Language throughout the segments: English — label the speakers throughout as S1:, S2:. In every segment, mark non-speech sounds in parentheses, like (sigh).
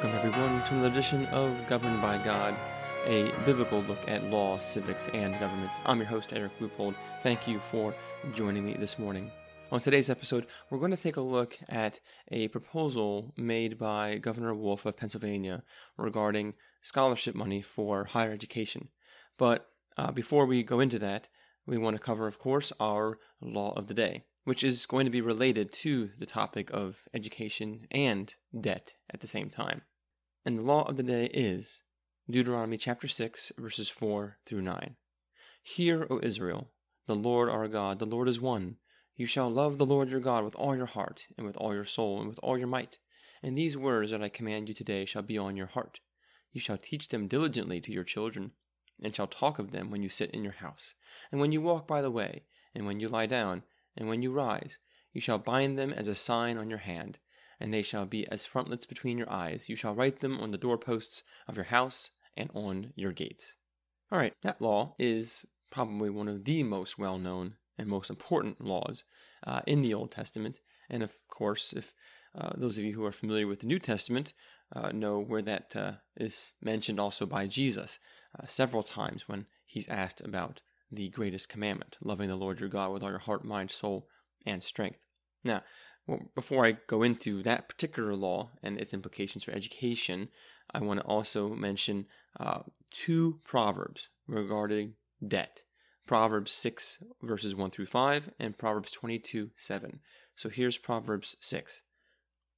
S1: Welcome, everyone, to another edition of Governed by God, a biblical look at law, civics, and government. I'm your host, Eric Leupold. Thank you for joining me this morning. On today's episode, we're going to take a look at a proposal made by Governor Wolf of Pennsylvania regarding scholarship money for higher education. But uh, before we go into that, we want to cover, of course, our law of the day which is going to be related to the topic of education and debt at the same time. And the law of the day is Deuteronomy chapter 6, verses 4 through 9. Hear, O Israel, the Lord our God, the Lord is one. You shall love the Lord your God with all your heart, and with all your soul, and with all your might. And these words that I command you today shall be on your heart. You shall teach them diligently to your children, and shall talk of them when you sit in your house, and when you walk by the way, and when you lie down, and when you rise, you shall bind them as a sign on your hand, and they shall be as frontlets between your eyes. You shall write them on the doorposts of your house and on your gates. All right, that law is probably one of the most well known and most important laws uh, in the Old Testament. And of course, if uh, those of you who are familiar with the New Testament uh, know where that uh, is mentioned also by Jesus uh, several times when he's asked about the greatest commandment, loving the Lord your God with all your heart, mind, soul, and strength. Now, well, before I go into that particular law and its implications for education, I want to also mention uh, two proverbs regarding debt. Proverbs 6, verses 1 through 5, and Proverbs 22, 7. So here's Proverbs 6.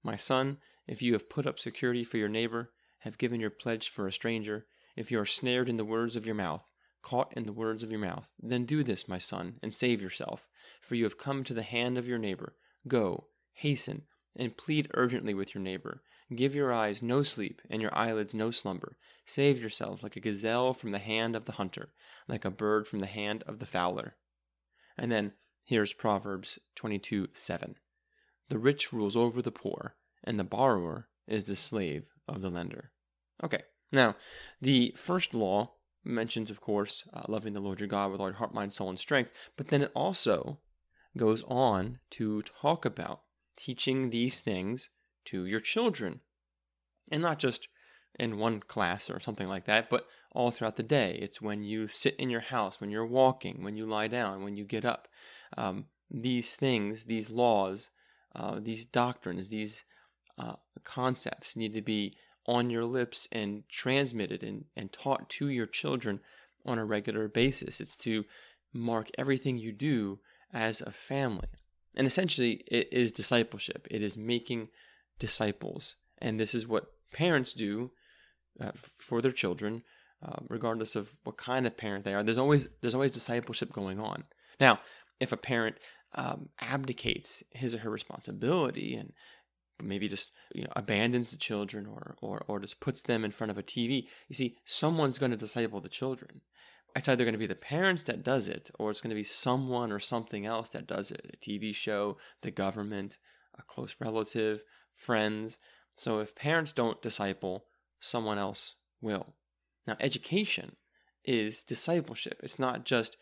S1: My son, if you have put up security for your neighbor, have given your pledge for a stranger, if you are snared in the words of your mouth, caught in the words of your mouth. Then do this, my son, and save yourself, for you have come to the hand of your neighbor. Go, hasten, and plead urgently with your neighbor. Give your eyes no sleep, and your eyelids no slumber. Save yourself like a gazelle from the hand of the hunter, like a bird from the hand of the fowler. And then here's Proverbs 22 7. The rich rules over the poor, and the borrower is the slave of the lender. Okay, now the first law mentions, of course, uh, loving the Lord your God with all your heart, mind, soul, and strength. But then it also goes on to talk about teaching these things to your children. And not just in one class or something like that, but all throughout the day. It's when you sit in your house, when you're walking, when you lie down, when you get up. Um, these things, these laws, uh, these doctrines, these uh, concepts need to be on your lips and transmitted and, and taught to your children on a regular basis. It's to mark everything you do as a family. And essentially, it is discipleship, it is making disciples. And this is what parents do uh, for their children, uh, regardless of what kind of parent they are. There's always there's always discipleship going on. Now, if a parent um, abdicates his or her responsibility and maybe just you know abandons the children or or or just puts them in front of a TV. You see, someone's going to disciple the children. It's either going to be the parents that does it, or it's going to be someone or something else that does it. A TV show, the government, a close relative, friends. So if parents don't disciple, someone else will. Now, education is discipleship. It's not just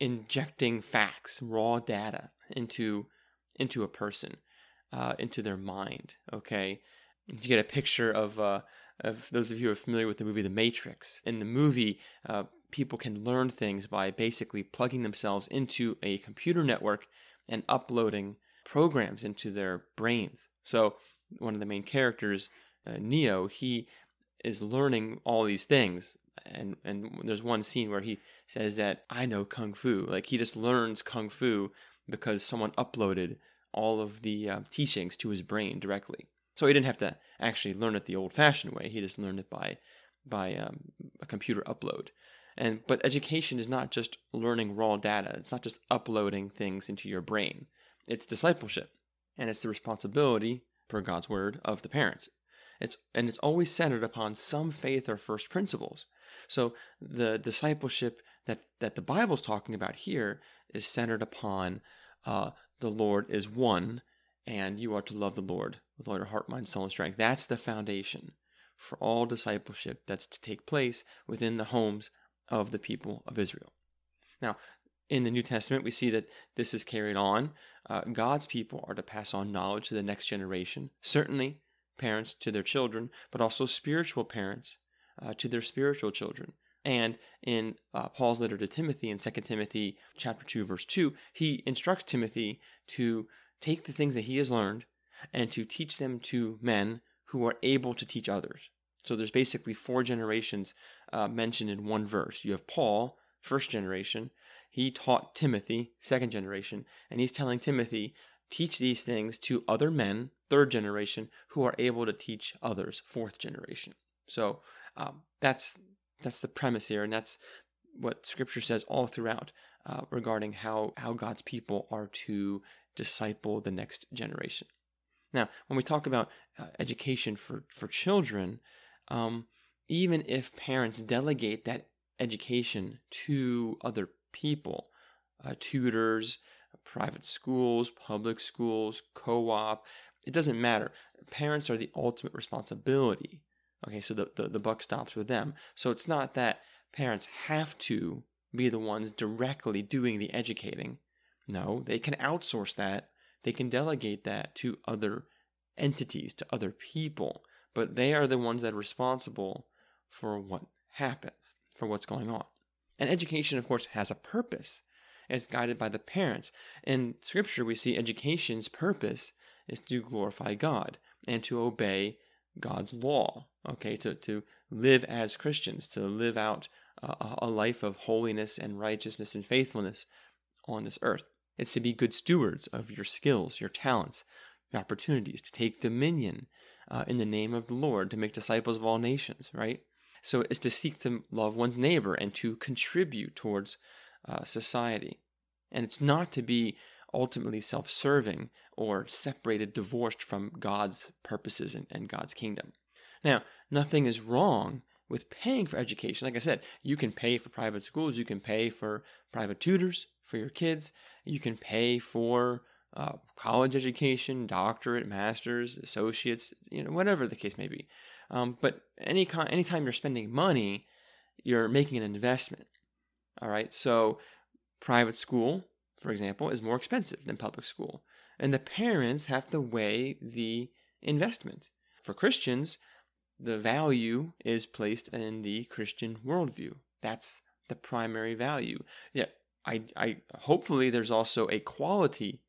S1: injecting facts, raw data into into a person uh, into their mind. Okay, you get a picture of uh, of those of you who are familiar with the movie The Matrix. In the movie, uh, people can learn things by basically plugging themselves into a computer network and uploading programs into their brains. So one of the main characters, uh, Neo, he is learning all these things. And and there's one scene where he says that I know kung fu. Like he just learns kung fu because someone uploaded all of the uh, teachings to his brain directly. So he didn't have to actually learn it the old-fashioned way. He just learned it by by um, a computer upload. And but education is not just learning raw data. It's not just uploading things into your brain. It's discipleship, and it's the responsibility, per God's word, of the parents. It's and it's always centered upon some faith or first principles. So the discipleship that that the Bible's talking about here is centered upon uh, the Lord is one, and you are to love the Lord with all your heart, mind, soul, and strength. That's the foundation for all discipleship that's to take place within the homes of the people of Israel. Now, in the New Testament, we see that this is carried on. Uh, God's people are to pass on knowledge to the next generation. Certainly, parents to their children, but also spiritual parents uh, to their spiritual children. And in uh, Paul's letter to Timothy in 2 Timothy chapter 2 verse 2, he instructs Timothy to take the things that he has learned and to teach them to men who are able to teach others. So there's basically four generations uh, mentioned in one verse. You have Paul, first generation. He taught Timothy, second generation, and he's telling Timothy, teach these things to other men, third generation, who are able to teach others, fourth generation. So um, that's that's the premise here, and that's what Scripture says all throughout uh, regarding how how God's people are to disciple the next generation. Now, when we talk about uh, education for for children, um, even if parents delegate that education to other people, uh, tutors, private schools, public schools, co-op, it doesn't matter. Parents are the ultimate responsibility Okay, so the, the, the buck stops with them. So it's not that parents have to be the ones directly doing the educating. No, they can outsource that. They can delegate that to other entities, to other people. But they are the ones that are responsible for what happens, for what's going on. And education, of course, has a purpose. It's guided by the parents. In Scripture, we see education's purpose is to glorify God and to obey God's law, okay, to, to live as Christians, to live out a life of holiness and righteousness and faithfulness on this earth. It's to be good stewards of your skills, your talents, opportunities, to take dominion uh, in the name of the Lord, to make disciples of all nations, right? So it's to seek to love one's neighbor and to contribute towards uh, society. And it's not to be ultimately self serving or separated, divorced from God's purposes and, and God's kingdom. Now, nothing is wrong with paying for education. Like I said, you can pay for private schools, you can pay for private tutors for your kids, you can pay for uh, college education, doctorate, master's, associates, you know, whatever the case may be. Um, but any con- anytime you're spending money, you're making an investment. All right, so private school for example, is more expensive than public school. And the parents have to weigh the investment. For Christians, the value is placed in the Christian worldview. That's the primary value. Yeah, I, I hopefully there's also a quality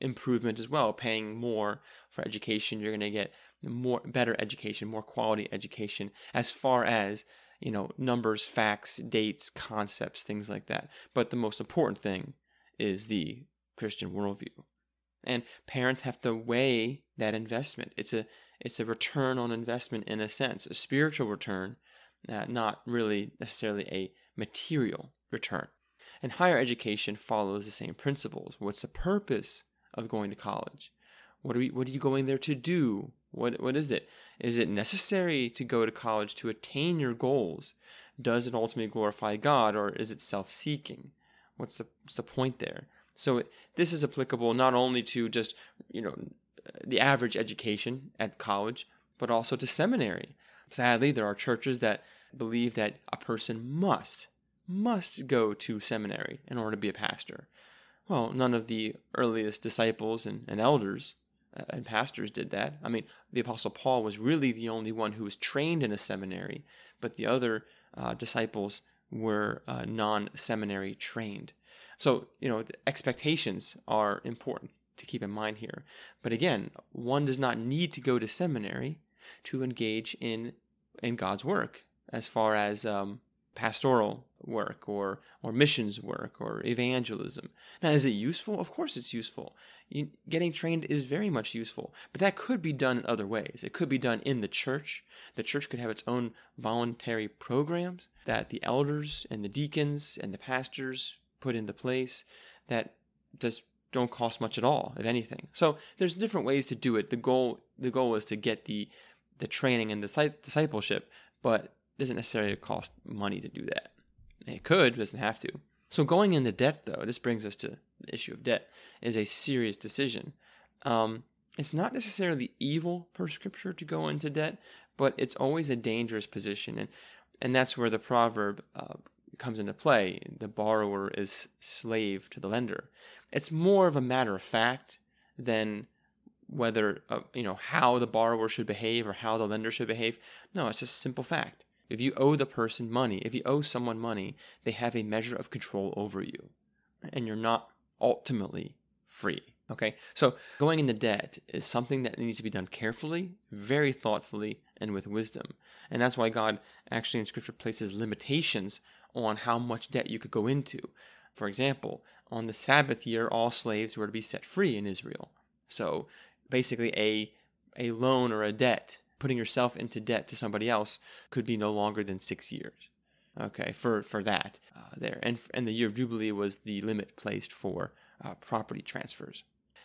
S1: improvement as well. Paying more for education, you're going to get more better education, more quality education as far as you know numbers, facts, dates, concepts, things like that. But the most important thing is the Christian worldview. And parents have to weigh that investment. It's a it's a return on investment in a sense, a spiritual return, uh, not really necessarily a material return. And higher education follows the same principles. What's the purpose of going to college? What are we what are you going there to do? What what is it? Is it necessary to go to college to attain your goals? Does it ultimately glorify God or is it self-seeking? What's the what's the point there? So this is applicable not only to just you know the average education at college, but also to seminary. Sadly, there are churches that believe that a person must must go to seminary in order to be a pastor. Well, none of the earliest disciples and, and elders uh, and pastors did that. I mean, the Apostle Paul was really the only one who was trained in a seminary, but the other uh, disciples were uh, non seminary trained. So, you know, expectations are important to keep in mind here. But again, one does not need to go to seminary to engage in in God's work as far as um, pastoral work or or missions work or evangelism. Now, is it useful? Of course, it's useful. You, getting trained is very much useful, but that could be done in other ways. It could be done in the church. The church could have its own voluntary programs that the elders and the deacons and the pastors put into place that just don't cost much at all, if anything. So there's different ways to do it. The goal the goal is to get the the training and the discipleship, but doesn't necessarily cost money to do that. It could, doesn't have to. So going into debt, though, this brings us to the issue of debt, is a serious decision. Um, it's not necessarily evil per scripture to go into debt, but it's always a dangerous position, and and that's where the proverb uh, comes into play. The borrower is slave to the lender. It's more of a matter of fact than whether uh, you know how the borrower should behave or how the lender should behave. No, it's just a simple fact. If you owe the person money, if you owe someone money, they have a measure of control over you, and you're not ultimately free. Okay, so going into debt is something that needs to be done carefully, very thoughtfully, and with wisdom. And that's why God actually in Scripture places limitations on how much debt you could go into. For example, on the Sabbath year, all slaves were to be set free in Israel. So basically, a, a loan or a debt, putting yourself into debt to somebody else, could be no longer than six years. Okay, for, for that uh, there. And, and the year of Jubilee was the limit placed for uh, property transfers.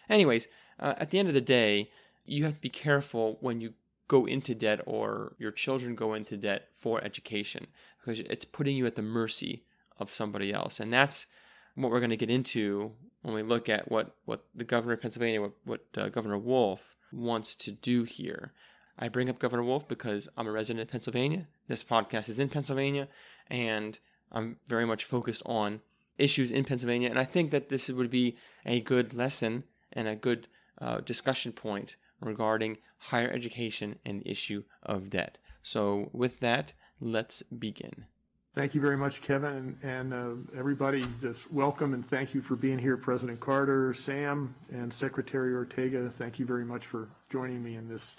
S1: Anyways, uh, at the end of the day, you have to be careful when you go into debt or your children go into debt for education because it's putting you at the mercy of somebody else. And that's what we're going to get into when we look at what, what the governor of Pennsylvania, what, what uh, Governor Wolf wants to do here. I bring up Governor Wolf because I'm a resident of Pennsylvania. This podcast is in Pennsylvania, and I'm very much focused on issues in Pennsylvania. And I think that this would be a good lesson and a good uh, discussion point regarding higher education and the issue of debt. So, with that, let's begin.
S2: Thank you very much, Kevin, and, and uh, everybody. Just welcome and thank you for being here, President Carter, Sam, and Secretary Ortega. Thank you very much for joining me in this.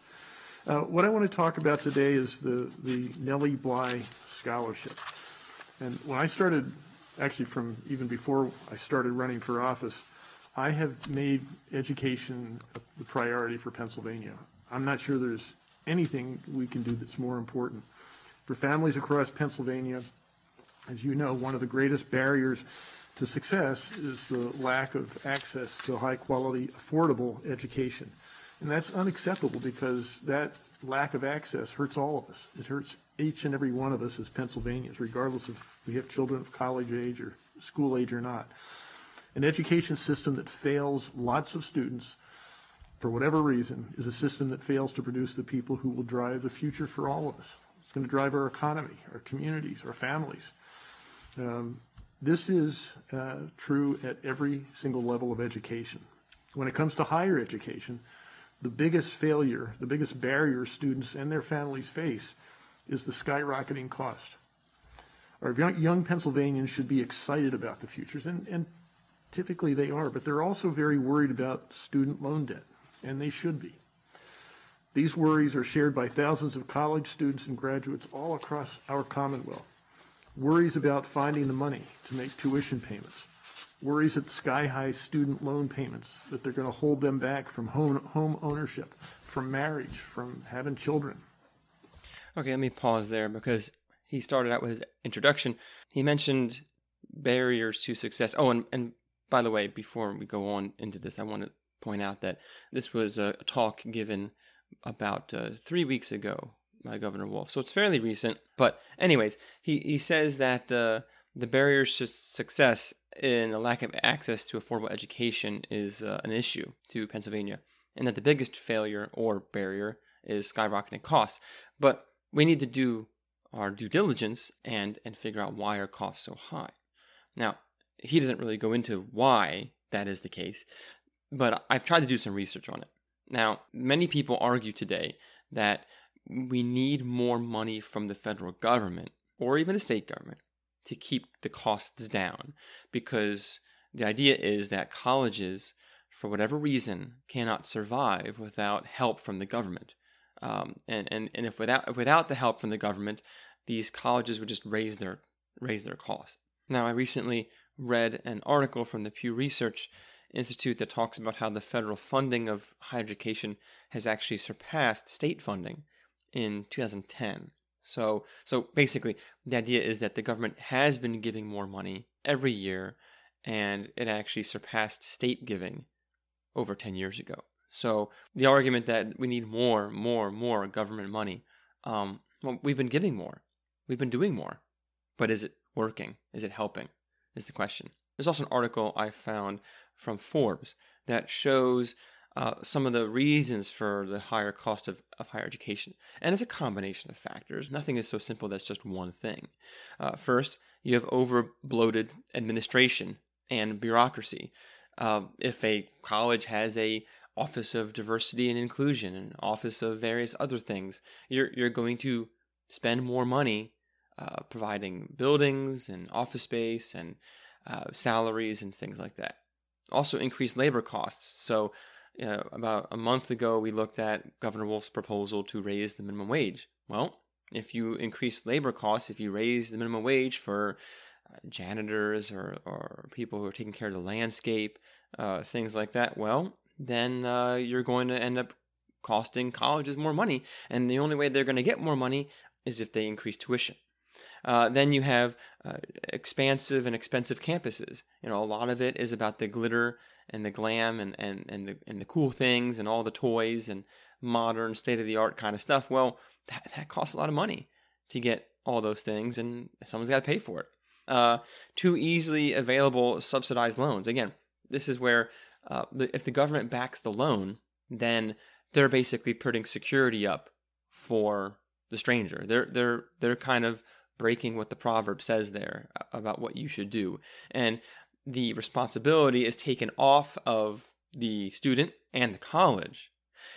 S2: Uh, what I want to talk about today is the the Nellie Bly Scholarship. And when I started, actually from even before I started running for office, I have made education the priority for Pennsylvania. I'm not sure there's anything we can do that's more important. For families across Pennsylvania, as you know, one of the greatest barriers to success is the lack of access to high quality, affordable education. And that's unacceptable because that lack of access hurts all of us. It hurts each and every one of us as Pennsylvanians, regardless if we have children of college age or school age or not. An education system that fails lots of students for whatever reason is a system that fails to produce the people who will drive the future for all of us. It's going to drive our economy, our communities, our families. Um, this is uh, true at every single level of education. When it comes to higher education, the biggest failure, the biggest barrier students and their families face is the skyrocketing cost. Our young, Pennsylvanians should be excited about the futures, and, and typically they are, but they're also very worried about student loan debt, and they should be. These worries are shared by thousands of college students and graduates all across our Commonwealth worries about finding the money to make tuition payments, worries at sky high student loan payments that they're going to hold them back from home, home ownership, from marriage, from having children.
S1: Okay, let me pause there because he started out with his introduction. He mentioned barriers to success. Oh, and, and by the way, before we go on into this, I want to point out that this was a talk given about uh, three weeks ago by Governor Wolf. So it's fairly recent. But, anyways, he, he says that uh, the barriers to success in the lack of access to affordable education is uh, an issue to Pennsylvania, and that the biggest failure or barrier is skyrocketing costs. But we need to do our due diligence and, and figure out why are costs so high. Now, he doesn't really go into why that is the case, but I've tried to do some research on it. Now, many people argue today that we need more money from the federal government or even the state government to keep the costs down. Because the idea is that colleges for whatever reason cannot survive without help from the government. Um, and, and, and if without if without the help from the government these colleges would just raise their raise their costs. Now i recently read an article from the pew research institute that talks about how the federal funding of higher education has actually surpassed state funding in 2010. So, so basically, the idea is that the government has been giving more money every year, and it actually surpassed state giving over 10 years ago. So, the argument that we need more, more, more government money, um, well, we've been giving more, we've been doing more, but is it working? Is it helping? Is the question. There's also an article I found from Forbes that shows uh, some of the reasons for the higher cost of, of higher education. And it's a combination of factors. Nothing is so simple that's just one thing. Uh, first, you have over bloated administration and bureaucracy. Uh, if a college has a Office of Diversity and Inclusion and Office of various other things. You're you're going to spend more money uh, providing buildings and office space and uh, salaries and things like that. Also, increased labor costs. So, uh, about a month ago, we looked at Governor Wolf's proposal to raise the minimum wage. Well, if you increase labor costs, if you raise the minimum wage for uh, janitors or, or people who are taking care of the landscape, uh, things like that, well, then uh, you're going to end up costing colleges more money. And the only way they're going to get more money is if they increase tuition. Uh, then you have uh, expansive and expensive campuses. You know, a lot of it is about the glitter and the glam and, and, and, the, and the cool things and all the toys and modern, state of the art kind of stuff. Well, that, that costs a lot of money to get all those things, and someone's got to pay for it. Uh, too easily available subsidized loans. Again, this is where uh, if the government backs the loan, then they're basically putting security up for the stranger. They're they're they're kind of breaking what the proverb says there about what you should do. And the responsibility is taken off of the student and the college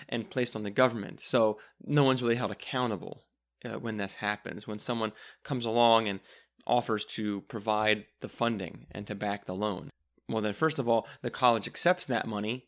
S1: and placed on the government. So no one's really held accountable uh, when this happens. When someone comes along and offers to provide the funding and to back the loan. Well, then, first of all, the college accepts that money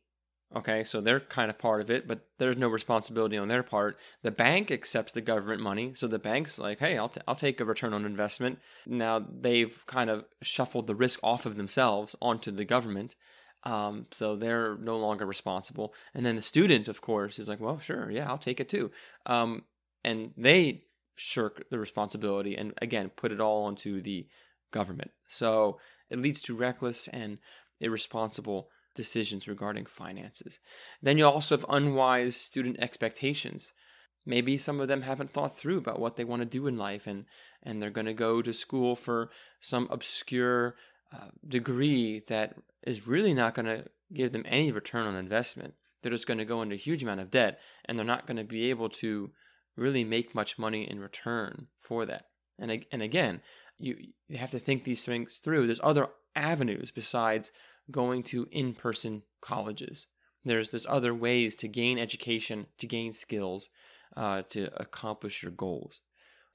S1: Okay, so they're kind of part of it, but there's no responsibility on their part. The bank accepts the government money, so the bank's like, "Hey, I'll t- I'll take a return on investment." Now they've kind of shuffled the risk off of themselves onto the government, um, so they're no longer responsible. And then the student, of course, is like, "Well, sure, yeah, I'll take it too," um, and they shirk the responsibility and again put it all onto the government. So it leads to reckless and irresponsible decisions regarding finances. Then you also have unwise student expectations. Maybe some of them haven't thought through about what they want to do in life and, and they're going to go to school for some obscure uh, degree that is really not going to give them any return on investment. They're just going to go into a huge amount of debt and they're not going to be able to really make much money in return for that. And, and again, you, you have to think these things through. There's other avenues besides going to in person colleges. There's there's other ways to gain education, to gain skills, uh, to accomplish your goals.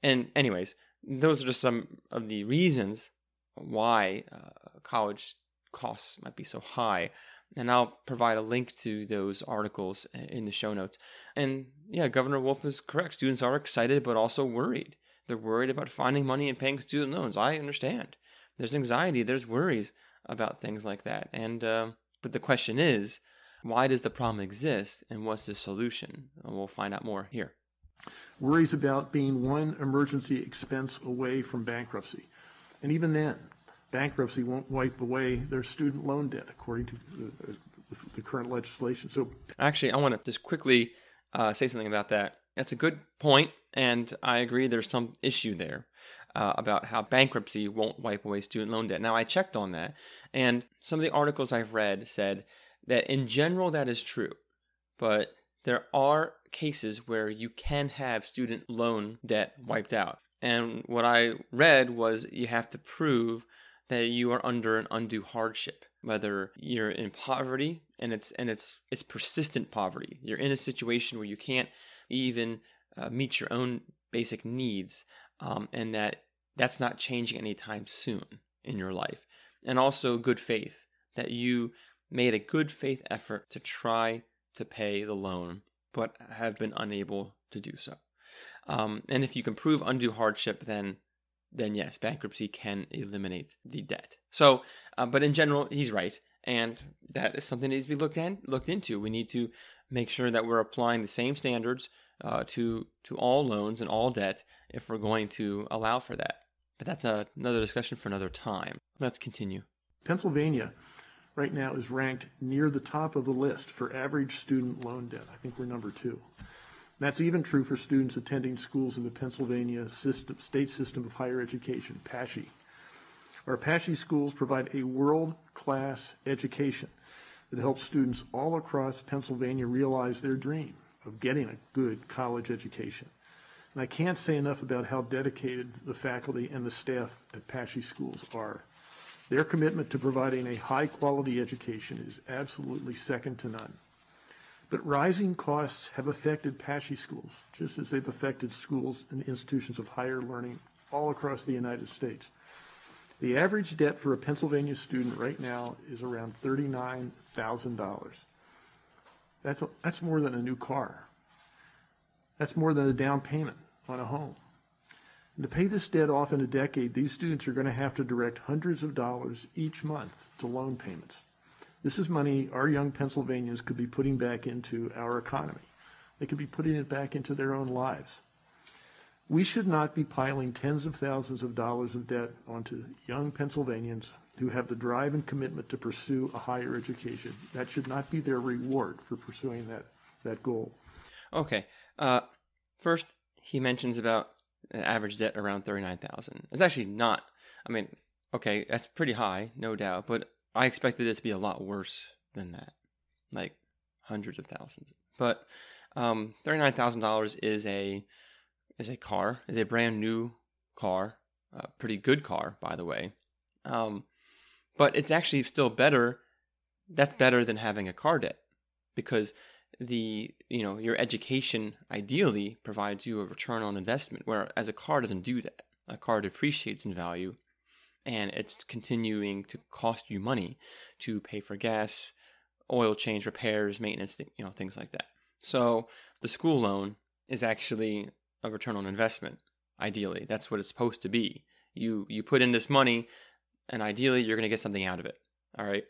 S1: And anyways, those are just some of the reasons why uh, college costs might be so high. And I'll provide a link to those articles in the show notes. And yeah, Governor Wolf is correct. Students are excited, but also worried. They're worried about finding money and paying student loans. I understand. There's anxiety, there's worries about things like that. And uh, but the question is, why does the problem exist, and what's the solution? And we'll find out more here.
S2: Worries about being one emergency expense away from bankruptcy, and even then, bankruptcy won't wipe away their student loan debt, according to the, the current legislation. So,
S1: actually, I want to just quickly uh, say something about that. That's a good point, and I agree. There's some issue there uh, about how bankruptcy won't wipe away student loan debt. Now, I checked on that, and some of the articles I've read said that in general that is true, but there are cases where you can have student loan debt wiped out. And what I read was you have to prove that you are under an undue hardship, whether you're in poverty and it's and it's it's persistent poverty. You're in a situation where you can't even uh, meet your own basic needs, um, and that that's not changing anytime soon in your life. And also good faith, that you made a good faith effort to try to pay the loan, but have been unable to do so. Um, and if you can prove undue hardship, then then yes, bankruptcy can eliminate the debt. So, uh, but in general, he's right, and that is something that needs to be looked in, looked into. We need to make sure that we're applying the same standards uh, to to all loans and all debt if we're going to allow for that. But that's a, another discussion for another time. Let's continue.
S2: Pennsylvania right now is ranked near the top of the list for average student loan debt. I think we're number two. That's even true for students attending schools in the Pennsylvania system, state system of higher education, PASSHE. Our PASSHE schools provide a world-class education that helps students all across Pennsylvania realize their dream of getting a good college education. And I can't say enough about how dedicated the faculty and the staff at PASSHE schools are. Their commitment to providing a high-quality education is absolutely second to none. But rising costs have affected PASSHE schools, just as they've affected schools and institutions of higher learning all across the United States. The average debt for a Pennsylvania student right now is around $39,000. That's, a- that's more than a new car. That's more than a down payment on a home. And to pay this debt off in a decade, these students are going to have to direct hundreds of dollars each month to loan payments. This is money our young Pennsylvanians could be putting back into our economy. They could be putting it back into their own lives. We should not be piling tens of thousands of dollars of debt onto young Pennsylvanians who have the drive and commitment to pursue a higher education. That should not be their reward for pursuing that, that goal.
S1: Okay. Uh, first, he mentions about average debt around thirty-nine thousand. It's actually not. I mean, okay, that's pretty high, no doubt. But I expected it to be a lot worse than that, like hundreds of thousands. But um, thirty-nine thousand dollars is a is a car, is a brand new car, a pretty good car, by the way. Um, but it's actually still better. That's better than having a car debt. Because the you know your education ideally provides you a return on investment whereas a car doesn't do that. A car depreciates in value and it's continuing to cost you money to pay for gas oil change repairs maintenance you know things like that. So the school loan is actually a return on investment ideally. That's what it's supposed to be. You you put in this money and ideally you're going to get something out of it all right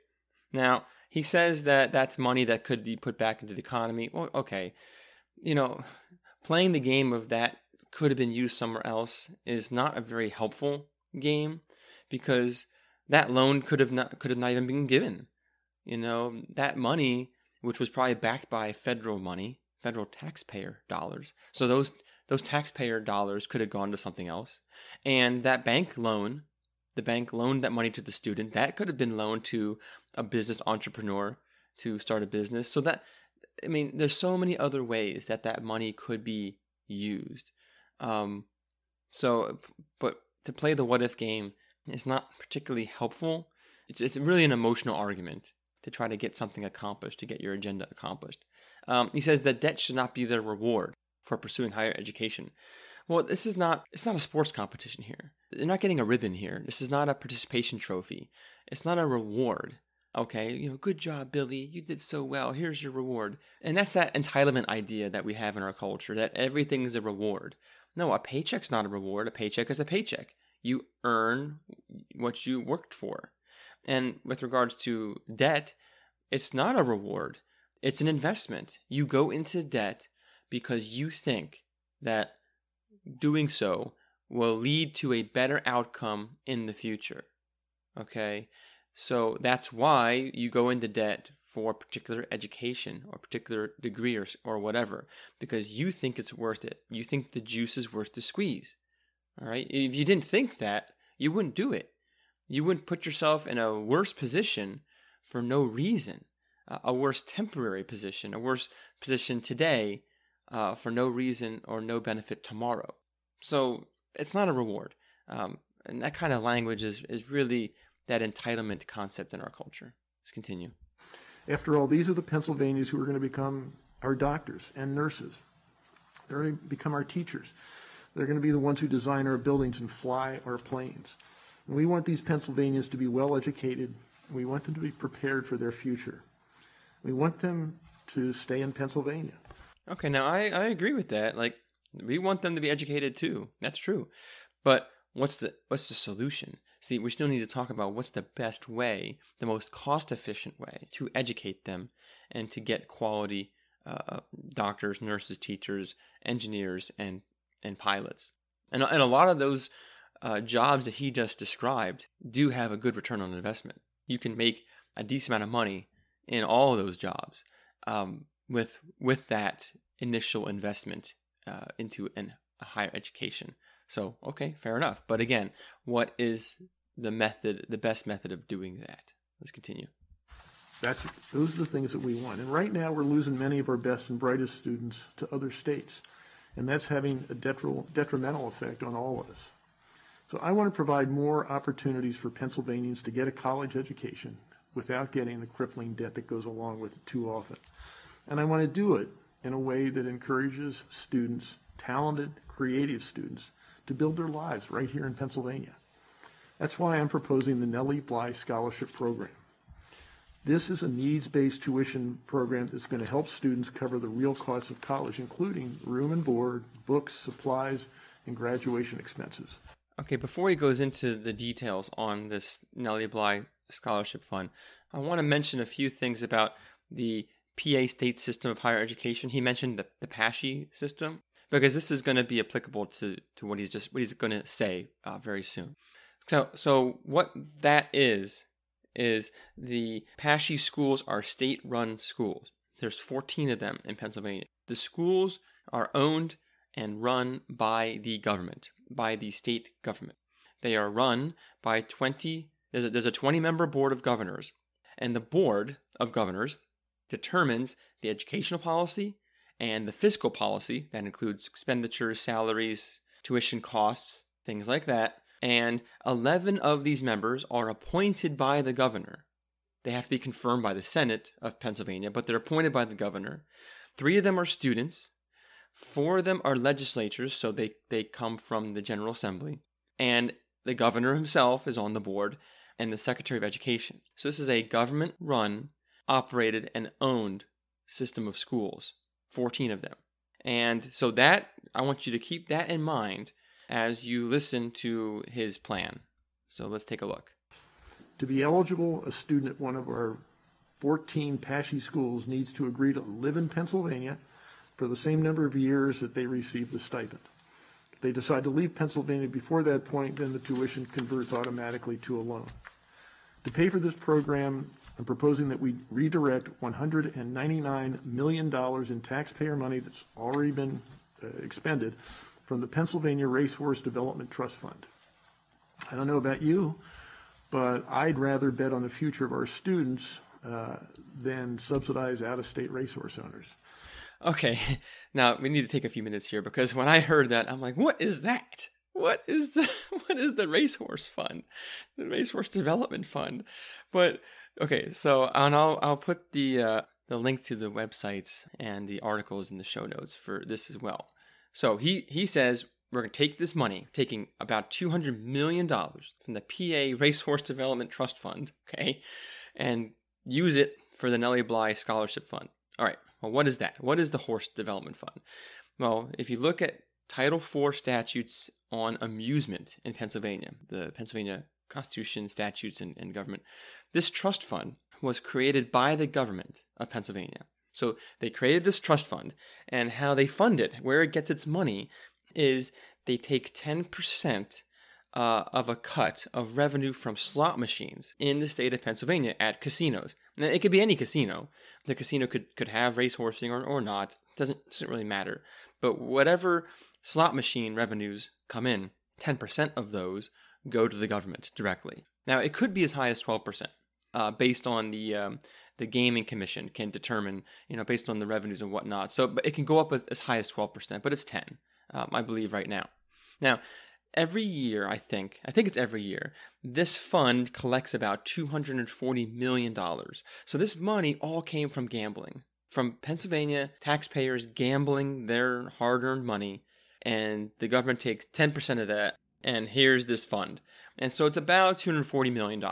S1: now he says that that's money that could be put back into the economy. Well, okay, you know, playing the game of that could have been used somewhere else is not a very helpful game because that loan could have not could have not even been given. You know, that money, which was probably backed by federal money, federal taxpayer dollars. So those those taxpayer dollars could have gone to something else. And that bank loan the bank loaned that money to the student. That could have been loaned to a business entrepreneur to start a business. So that, I mean, there's so many other ways that that money could be used. Um, so, but to play the what if game is not particularly helpful. It's, it's really an emotional argument to try to get something accomplished, to get your agenda accomplished. Um, he says that debt should not be the reward for pursuing higher education. Well, this is not it's not a sports competition here. You're not getting a ribbon here. This is not a participation trophy. It's not a reward. Okay, you know, good job, Billy. You did so well. Here's your reward. And that's that entitlement idea that we have in our culture that everything is a reward. No, a paycheck's not a reward. A paycheck is a paycheck. You earn what you worked for. And with regards to debt, it's not a reward. It's an investment. You go into debt because you think that doing so will lead to a better outcome in the future. Okay? So that's why you go into debt for a particular education or particular degree or, or whatever, because you think it's worth it. You think the juice is worth the squeeze. All right? If you didn't think that, you wouldn't do it. You wouldn't put yourself in a worse position for no reason, a worse temporary position, a worse position today uh, for no reason or no benefit tomorrow. So it's not a reward. Um, and that kind of language is, is really that entitlement concept in our culture. Let's continue.
S2: After all, these are the Pennsylvanians who are going to become our doctors and nurses. They're going to become our teachers. They're going to be the ones who design our buildings and fly our planes. And we want these Pennsylvanians to be well educated. We want them to be prepared for their future. We want them to stay in Pennsylvania.
S1: Okay, now I, I agree with that. Like we want them to be educated too. That's true. But what's the what's the solution? See, we still need to talk about what's the best way, the most cost efficient way to educate them and to get quality uh, doctors, nurses, teachers, engineers, and and pilots. And and a lot of those uh, jobs that he just described do have a good return on investment. You can make a decent amount of money in all those jobs. Um, with with that initial investment uh, into an, a higher education. So okay, fair enough. But again, what is the method, the best method of doing that? Let's continue.
S2: That's those are the things that we want. And right now, we're losing many of our best and brightest students to other states, and that's having a detrimental effect on all of us. So I want to provide more opportunities for Pennsylvanians to get a college education without getting the crippling debt that goes along with it too often. And I want to do it in a way that encourages students, talented, creative students, to build their lives right here in Pennsylvania. That's why I'm proposing the Nellie Bly Scholarship Program. This is a needs-based tuition program that's going to help students cover the real costs of college, including room and board, books, supplies, and graduation expenses.
S1: Okay, before he goes into the details on this Nellie Bly Scholarship Fund, I want to mention a few things about the PA state system of higher education. He mentioned the, the PASSHE system because this is going to be applicable to, to what he's just what he's going to say uh, very soon. So, so what that is is the PASSHE schools are state-run schools. There's 14 of them in Pennsylvania. The schools are owned and run by the government, by the state government. They are run by 20. There's a, there's a 20 member board of governors, and the board of governors determines the educational policy and the fiscal policy that includes expenditures, salaries, tuition costs, things like that and 11 of these members are appointed by the governor. They have to be confirmed by the Senate of Pennsylvania, but they're appointed by the governor. Three of them are students, four of them are legislatures, so they, they come from the General Assembly, and the governor himself is on the board, and the Secretary of Education. So this is a government run, operated, and owned system of schools, 14 of them. And so that, I want you to keep that in mind as you listen to his plan. So let's take a look.
S2: To be eligible, a student at one of our 14 PASSHE schools needs to agree to live in Pennsylvania for the same number of years that they receive the stipend. If they decide to leave Pennsylvania before that point, then the tuition converts automatically to a loan. To pay for this program, I'm proposing that we redirect $199 million in taxpayer money that's already been uh, expended from the Pennsylvania Racehorse Development Trust Fund. I don't know about you, but I'd rather bet on the future of our students uh, than subsidize out-of-state racehorse owners.
S1: Okay, (laughs) now we need to take a few minutes here because when I heard that, I'm like, what is that? What is the, (laughs) what is the racehorse fund, the racehorse development fund? But okay, so and I'll I'll put the uh, the link to the websites and the articles in the show notes for this as well. So he, he says we're going to take this money, taking about $200 million from the PA Racehorse Development Trust Fund, okay, and use it for the Nellie Bly Scholarship Fund. All right, well, what is that? What is the Horse Development Fund? Well, if you look at Title IV statutes on amusement in Pennsylvania, the Pennsylvania Constitution, statutes, and, and government, this trust fund was created by the government of Pennsylvania. So they created this trust fund, and how they fund it, where it gets its money, is they take 10% uh, of a cut of revenue from slot machines in the state of Pennsylvania at casinos. Now, it could be any casino. The casino could, could have racehorsing or, or not. Doesn't, doesn't really matter. But whatever slot machine revenues come in, 10% of those go to the government directly. Now, it could be as high as 12%. Uh, based on the um, the gaming commission can determine, you know, based on the revenues and whatnot. So but it can go up as high as 12%, but it's 10, um, I believe, right now. Now, every year, I think, I think it's every year, this fund collects about $240 million. So this money all came from gambling, from Pennsylvania taxpayers gambling their hard earned money, and the government takes 10% of that, and here's this fund. And so it's about $240 million.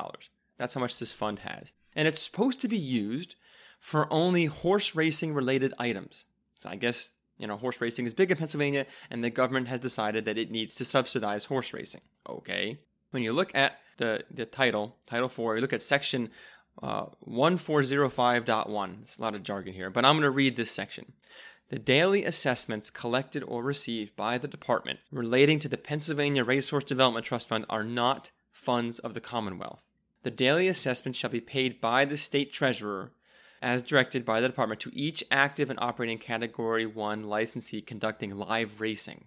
S1: That's how much this fund has and it's supposed to be used for only horse racing related items. So I guess, you know, horse racing is big in Pennsylvania, and the government has decided that it needs to subsidize horse racing. Okay. When you look at the, the title, Title 4, you look at section uh, 1405.1. It's a lot of jargon here, but I'm going to read this section. The daily assessments collected or received by the department relating to the Pennsylvania Racehorse Development Trust Fund are not funds of the Commonwealth. The daily assessment shall be paid by the state treasurer as directed by the department to each active and operating category 1 licensee conducting live racing.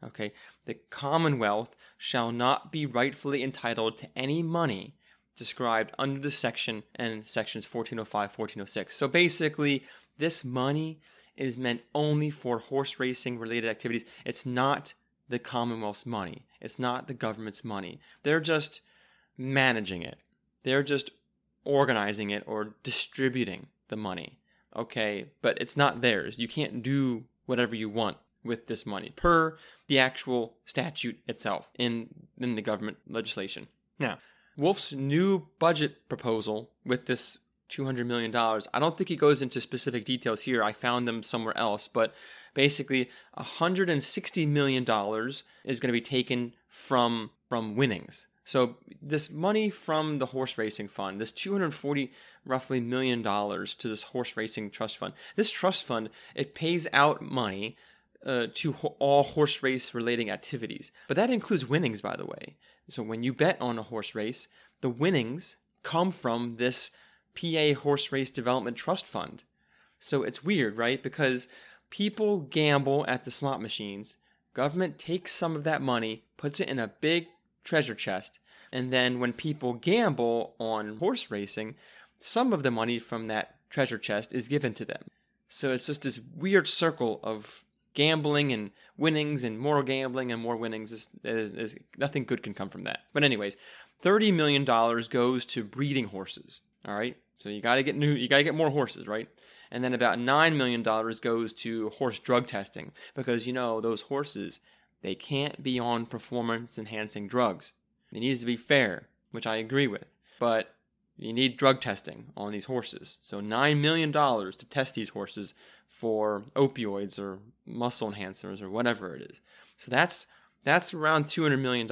S1: Okay, the Commonwealth shall not be rightfully entitled to any money described under the section and sections 1405 1406. So basically, this money is meant only for horse racing related activities. It's not the Commonwealth's money. It's not the government's money. They're just managing it. They're just organizing it or distributing the money. okay, but it's not theirs. You can't do whatever you want with this money per the actual statute itself in, in the government legislation. Now, Wolf's new budget proposal with this $200 million, I don't think he goes into specific details here. I found them somewhere else, but basically $160 million is going to be taken from from winnings. So this money from the horse racing fund, this 240 roughly million dollars to this horse racing trust fund. This trust fund, it pays out money uh, to ho- all horse race relating activities. But that includes winnings, by the way. So when you bet on a horse race, the winnings come from this PA Horse Race Development Trust Fund. So it's weird, right? Because people gamble at the slot machines. Government takes some of that money, puts it in a big treasure chest, and then when people gamble on horse racing, some of the money from that treasure chest is given to them. So it's just this weird circle of gambling and winnings and more gambling and more winnings. Is, nothing good can come from that. But anyways, thirty million dollars goes to breeding horses. All right, so you got to get new, you got to get more horses, right? And then about nine million dollars goes to horse drug testing because you know those horses they can't be on performance enhancing drugs. It needs to be fair, which I agree with. But you need drug testing on these horses. So $9 million to test these horses for opioids or muscle enhancers or whatever it is. So that's that's around $200 million.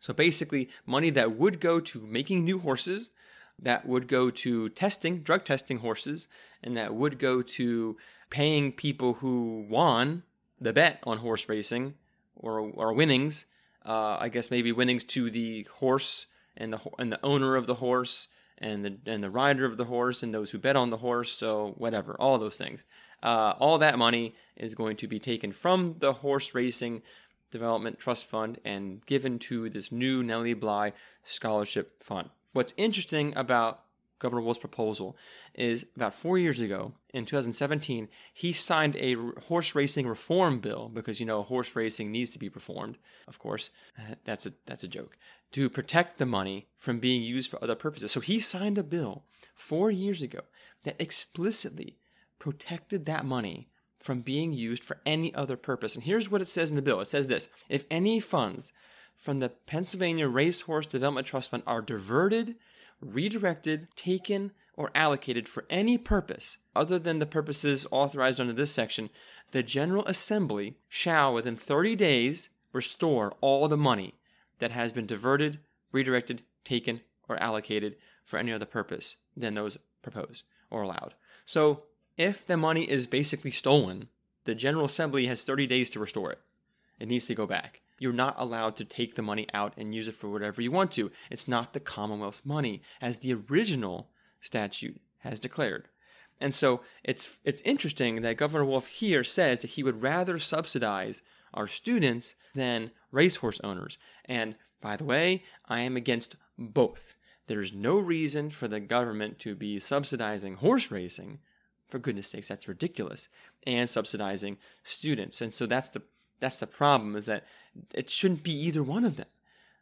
S1: So basically, money that would go to making new horses, that would go to testing, drug testing horses, and that would go to paying people who won the bet on horse racing or, or winnings. Uh, I guess maybe winnings to the horse and the and the owner of the horse and the and the rider of the horse and those who bet on the horse. So whatever, all those things. Uh, all that money is going to be taken from the horse racing development trust fund and given to this new Nellie Bly scholarship fund. What's interesting about Governor Wolf's proposal is about four years ago, in 2017, he signed a horse racing reform bill because you know horse racing needs to be performed. Of course, (laughs) that's a that's a joke to protect the money from being used for other purposes. So he signed a bill four years ago that explicitly protected that money from being used for any other purpose. And here's what it says in the bill. It says this: if any funds from the Pennsylvania Racehorse Development Trust Fund are diverted redirected, taken, or allocated for any purpose other than the purposes authorized under this section, the General Assembly shall, within 30 days, restore all the money that has been diverted, redirected, taken, or allocated for any other purpose than those proposed or allowed. So, if the money is basically stolen, the General Assembly has 30 days to restore it. It needs to go back. You're not allowed to take the money out and use it for whatever you want to. It's not the Commonwealth's money, as the original statute has declared. And so it's it's interesting that Governor Wolf here says that he would rather subsidize our students than racehorse owners. And by the way, I am against both. There's no reason for the government to be subsidizing horse racing. For goodness sakes, that's ridiculous. And subsidizing students. And so that's the that's the problem is that it shouldn't be either one of them.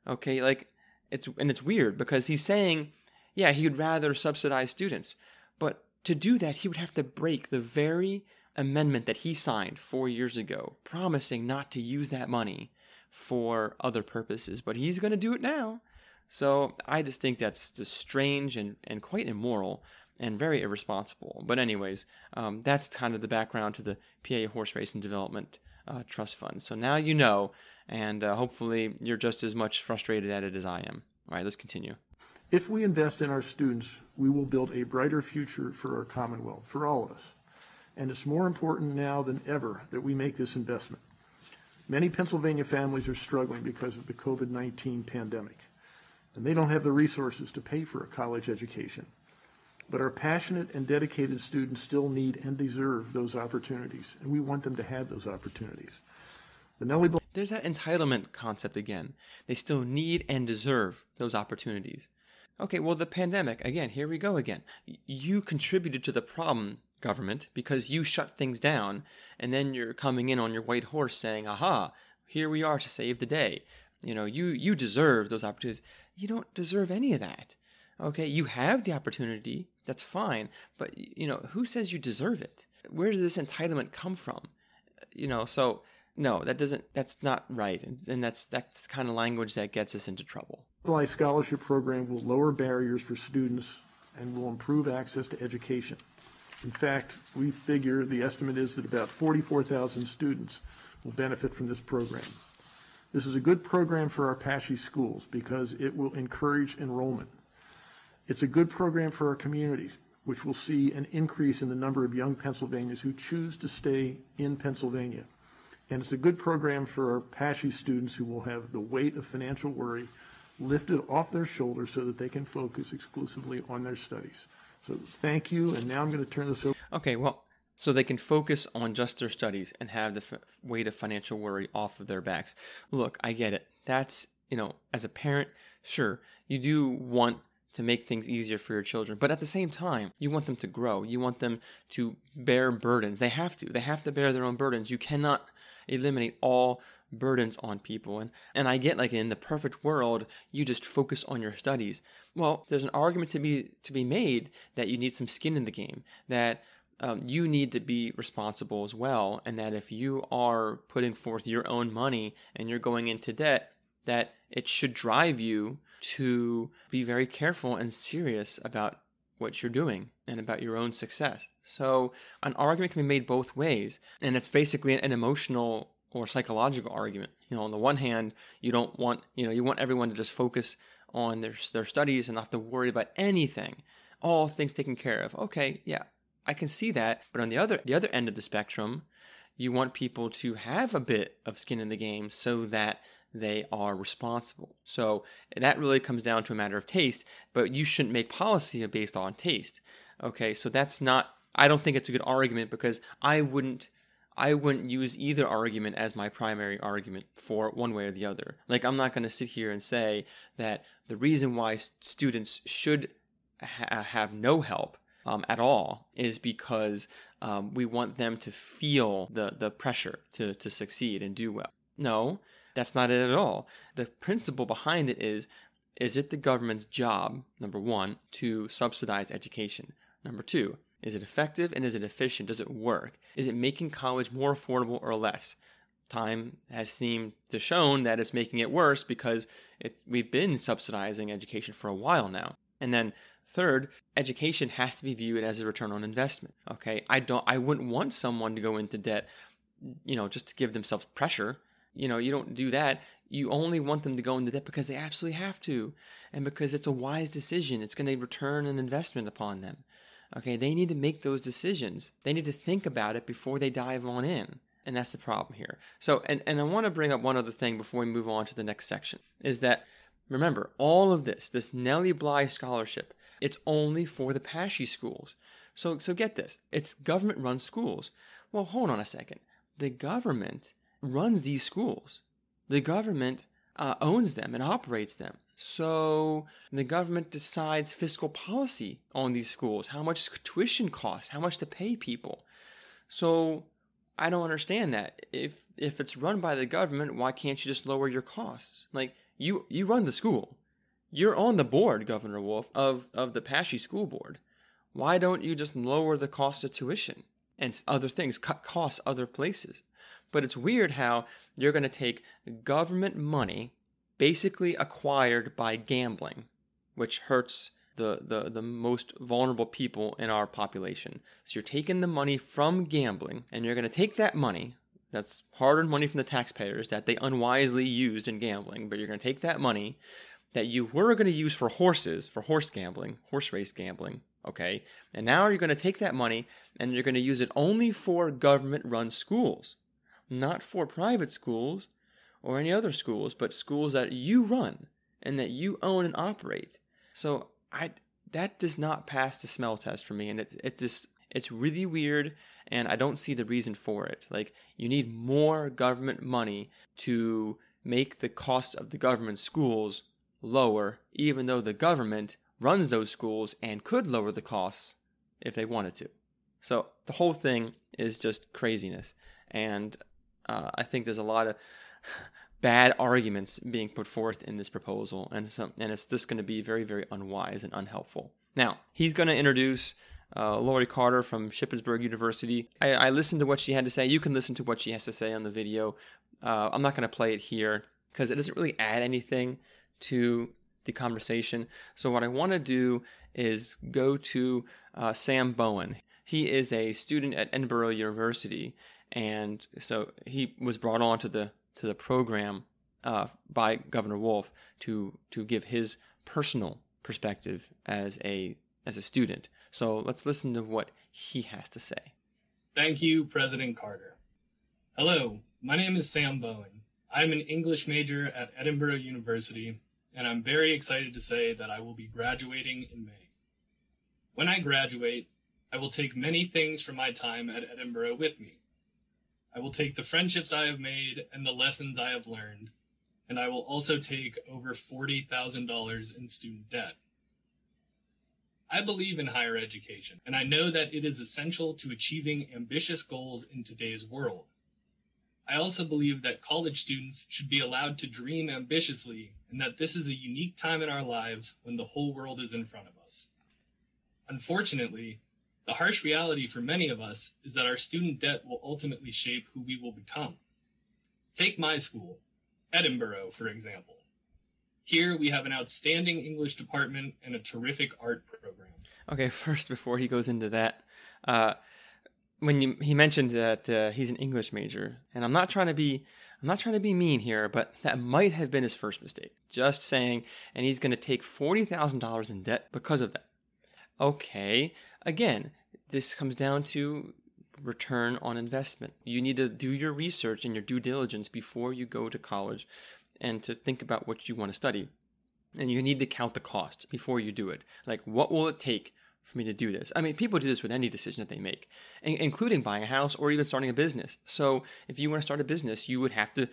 S1: Okay, like it's and it's weird because he's saying, yeah, he would rather subsidize students, but to do that, he would have to break the very amendment that he signed four years ago, promising not to use that money for other purposes. But he's going to do it now. So I just think that's just strange and, and quite immoral and very irresponsible. But, anyways, um, that's kind of the background to the PA horse racing development uh, trust fund. So now you know, and uh, hopefully you're just as much frustrated at it as I am. All right, let's continue.
S2: If we invest in our students, we will build a brighter future for our Commonwealth, for all of us. And it's more important now than ever that we make this investment. Many Pennsylvania families are struggling because of the COVID 19 pandemic, and they don't have the resources to pay for a college education. But our passionate and dedicated students still need and deserve those opportunities, and we want them to have those opportunities.
S1: The Nellie Bl- There's that entitlement concept again. They still need and deserve those opportunities. Okay, well, the pandemic, again, here we go again. You contributed to the problem, government, because you shut things down, and then you're coming in on your white horse saying, aha, here we are to save the day. You know, you, you deserve those opportunities. You don't deserve any of that. Okay, you have the opportunity. That's fine. But, you know, who says you deserve it? Where does this entitlement come from? You know, so no, that doesn't, that's not right. And, that's, that's the kind of language that gets us into trouble.
S2: The Scholarship Program will lower barriers for students and will improve access to education. In fact, we figure the estimate is that about 44,000 students will benefit from this program. This is a good program for our PASSHE schools because it will encourage enrollment. It's a good program for our communities, which will see an increase in the number of young Pennsylvanians who choose to stay in Pennsylvania. And it's a good program for our PASSHE students who will have the weight of financial worry lifted off their shoulders so that they can focus exclusively on their studies. So thank you, and now I'm going to turn this over.
S1: Okay, well, so they can focus on just their studies and have the f- weight of financial worry off of their backs. Look, I get it. That's, you know, as a parent, sure, you do want to make things easier for your children. But at the same time, you want them to grow. You want them to bear burdens. They have to. They have to bear their own burdens. You cannot eliminate all burdens on people. And and I get like in the perfect world, you just focus on your studies. Well, there's an argument to be to be made that you need some skin in the game. That um, you need to be responsible as well, and that if you are putting forth your own money and you're going into debt, that it should drive you to be very careful and serious about what you're doing and about your own success. So, an argument can be made both ways, and it's basically an emotional or psychological argument. You know, on the one hand, you don't want, you know, you want everyone to just focus on their their studies and not have to worry about anything. All things taken care of. Okay, yeah, I can see that. But on the other the other end of the spectrum, you want people to have a bit of skin in the game so that they are responsible. So that really comes down to a matter of taste, but you shouldn't make policy based on taste. Okay, so that's not, I don't think it's a good argument because I wouldn't. I wouldn't use either argument as my primary argument for one way or the other. Like, I'm not going to sit here and say that the reason why students should ha- have no help um, at all is because um, we want them to feel the, the pressure to, to succeed and do well. No, that's not it at all. The principle behind it is is it the government's job, number one, to subsidize education? Number two, is it effective and is it efficient? Does it work? Is it making college more affordable or less? Time has seemed to shown that it's making it worse because we've been subsidizing education for a while now. And then third, education has to be viewed as a return on investment. Okay, I don't, I wouldn't want someone to go into debt, you know, just to give themselves pressure you know, you don't do that. You only want them to go into debt because they absolutely have to and because it's a wise decision. It's going to return an investment upon them. Okay, they need to make those decisions. They need to think about it before they dive on in. And that's the problem here. So, and, and I want to bring up one other thing before we move on to the next section is that remember, all of this, this Nellie Bly scholarship, it's only for the PASSHE schools. So, so get this it's government run schools. Well, hold on a second. The government runs these schools. The government uh, owns them and operates them. So the government decides fiscal policy on these schools, how much tuition costs, how much to pay people. So I don't understand that. If if it's run by the government, why can't you just lower your costs? Like you you run the school. You're on the board, Governor Wolf, of, of the PASSHE School Board. Why don't you just lower the cost of tuition and other things, cut costs other places? But it's weird how you're going to take government money basically acquired by gambling, which hurts the, the, the most vulnerable people in our population. So you're taking the money from gambling and you're going to take that money, that's hard earned money from the taxpayers that they unwisely used in gambling, but you're going to take that money that you were going to use for horses, for horse gambling, horse race gambling, okay? And now you're going to take that money and you're going to use it only for government run schools not for private schools or any other schools, but schools that you run and that you own and operate. So I that does not pass the smell test for me, and it it just it's really weird, and I don't see the reason for it. Like you need more government money to make the cost of the government schools lower, even though the government runs those schools and could lower the costs if they wanted to. So the whole thing is just craziness. And uh, I think there's a lot of (laughs) bad arguments being put forth in this proposal, and some, and it's just going to be very, very unwise and unhelpful. Now, he's going to introduce uh, Laurie Carter from Shippensburg University. I, I, listened to what she had to say. You can listen to what she has to say on the video. Uh, I'm not going to play it here because it doesn't really add anything to the conversation. So, what I want to do is go to uh, Sam Bowen. He is a student at Edinboro University, and so he was brought on to the to the program uh, by Governor Wolf to to give his personal perspective as a as a student. So let's listen to what he has to say.
S3: Thank you, President Carter. Hello, my name is Sam Bowen. I'm an English major at Edinboro University, and I'm very excited to say that I will be graduating in May. When I graduate, I will take many things from my time at Edinboro with me. I will take the friendships I have made and the lessons I have learned, and I will also take over $40,000 in student debt. I believe in higher education, and I know that it is essential to achieving ambitious goals in today's world. I also believe that college students should be allowed to dream ambitiously and that this is a unique time in our lives when the whole world is in front of us. Unfortunately, the harsh reality for many of us is that our student debt will ultimately shape who we will become. Take my school, Edinboro, for example. Here we have an outstanding English department and a terrific art program.
S1: Okay, (laughs) first, before he goes into that, uh, when you, he mentioned that uh, he's an English major, and I'm not trying to be I'm not trying to be mean here, but that might have been his first mistake. Just saying, and he's going to take forty thousand dollars in debt because of that. Okay, again, this comes down to return on investment. You need to do your research and your due diligence before you go to college and to think about what you want to study. And you need to count the cost before you do it. Like, what will it take for me to do this? I mean, people do this with any decision that they make, including buying a house or even starting a business. So, if you want to start a business, you would have to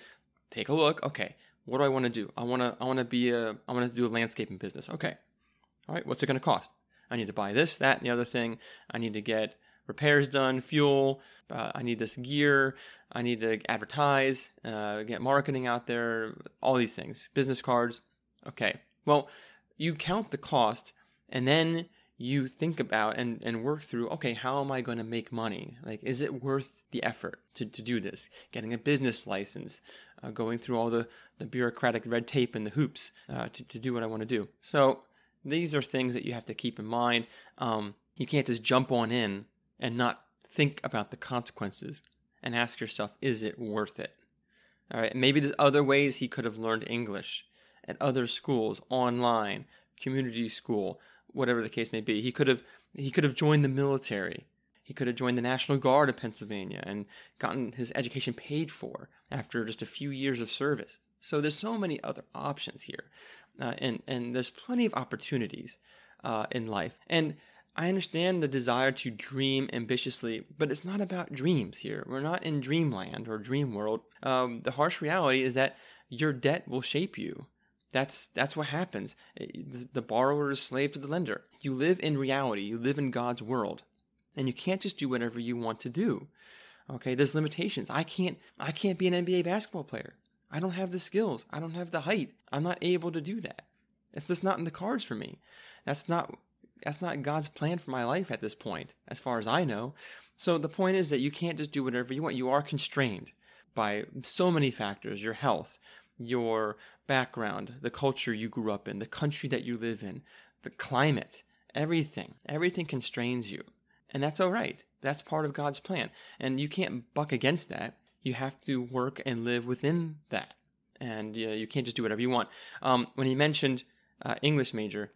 S1: take a look. Okay, what do I want to do? I want to I want to be a I want to do a landscaping business. Okay, all right, what's it going to cost? I need to buy this, that, and the other thing. I need to get repairs done, fuel. Uh, I need this gear. I need to advertise, uh, get marketing out there, all these things, business cards. Okay. Well, you count the cost and then you think about and, and work through okay, how am I going to make money? Like, is it worth the effort to, to do this? Getting a business license, uh, going through all the, the bureaucratic red tape and the hoops uh, to, to do what I want to do. So, these are things that you have to keep in mind. Um, you can't just jump on in and not think about the consequences and ask yourself, is it worth it? All right, maybe there's other ways he could have learned English at other schools, online, community school, whatever the case may be. He could have he could have joined the military. He could have joined the National Guard of Pennsylvania and gotten his education paid for after just a few years of service. So there's so many other options here, uh, and and there's plenty of opportunities uh, in life. And I understand the desire to dream ambitiously, but it's not about dreams here. We're not in dreamland or dream world. Um, the harsh reality is that your debt will shape you. That's that's what happens. Eh, the borrower is slave to the lender. You live in reality. You live in God's world, and you can't just do whatever you want to do. Okay, there's limitations. I can't I can't be an NBA basketball player. I don't have the skills. I don't have the height. I'm not able to do that. It's just not in the cards for me. That's not that's not God's plan for my life at this point, as far as I know. So the point is that you can't just do whatever you want. You are constrained by so many factors your health, your background, the culture you grew up in, the country that you live in, the climate, everything. Everything constrains you. And that's all right. That's part of God's plan. And you can't buck against that. You have to work and live within that. And uh, you can't just do whatever you want. Um, when he mentioned uh, English major,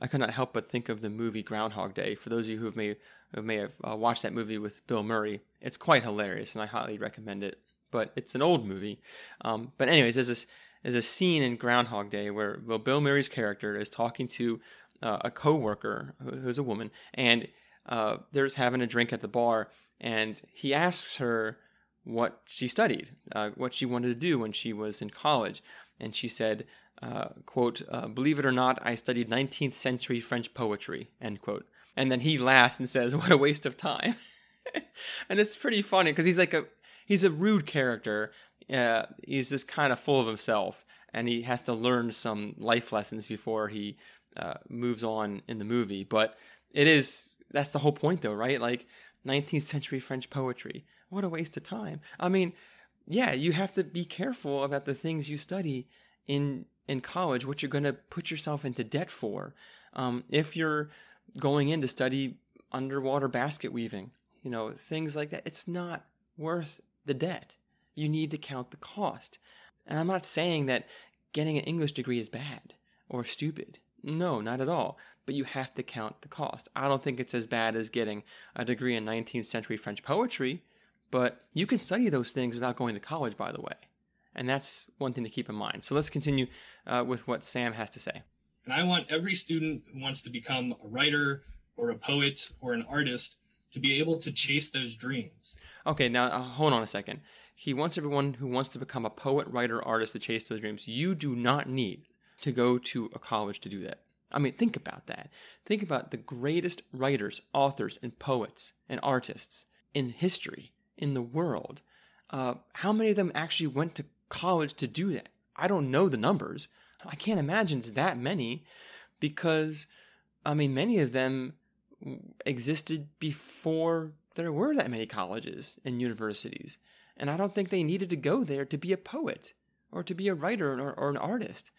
S1: I could not help but think of the movie Groundhog Day. For those of you who may who may have uh, watched that movie with Bill Murray, it's quite hilarious, and I highly recommend it. But it's an old movie. Um, but anyways, there's this there's a scene in Groundhog Day where Bill Murray's character is talking to uh, a coworker who's a woman, and uh, they're just having a drink at the bar, and he asks her what she studied, uh, what she wanted to do when she was in college, and she said, uh, quote, uh, believe it or not, I studied 19th century French poetry, end quote. And then he laughs and says, (laughs) what a waste of time. (laughs) and it's pretty funny because he's like a, he's a rude character uh, he's just kind of full of himself, and he has to learn some life lessons before he uh, moves on in the movie. But it is that's the whole point, though, right? Like 19th century French poetry. What a waste of time. I mean, yeah, you have to be careful about the things you study in in college, what you're going to put yourself into debt for. Um, if you're going in to study underwater basket weaving, you know, things like that, it's not worth the debt. You need to count the cost. And I'm not saying that getting an English degree is bad or stupid. No, not at all. But you have to count the cost. I don't think it's as bad as getting a degree in 19th century French poetry, but you can study those things without going to college, by the way. And that's one thing to keep in mind. So let's continue uh, with what Sam has to say.
S3: And I want every student who wants to become a writer or a poet or an artist to be able to chase those dreams.
S1: Okay, now uh, hold on a second. He wants everyone who wants to become a poet, writer, artist to chase those dreams. You do not need to go to a college to do that. I mean, think about that. Think about the greatest writers, authors, and poets and artists in history, in the world. Uh, how many of them actually went to college to do that? I don't know the numbers. I can't imagine it's that many because, I mean, many of them existed before there were that many colleges and universities. And I don't think they needed to go there to be a poet or to be a writer or, or an artist.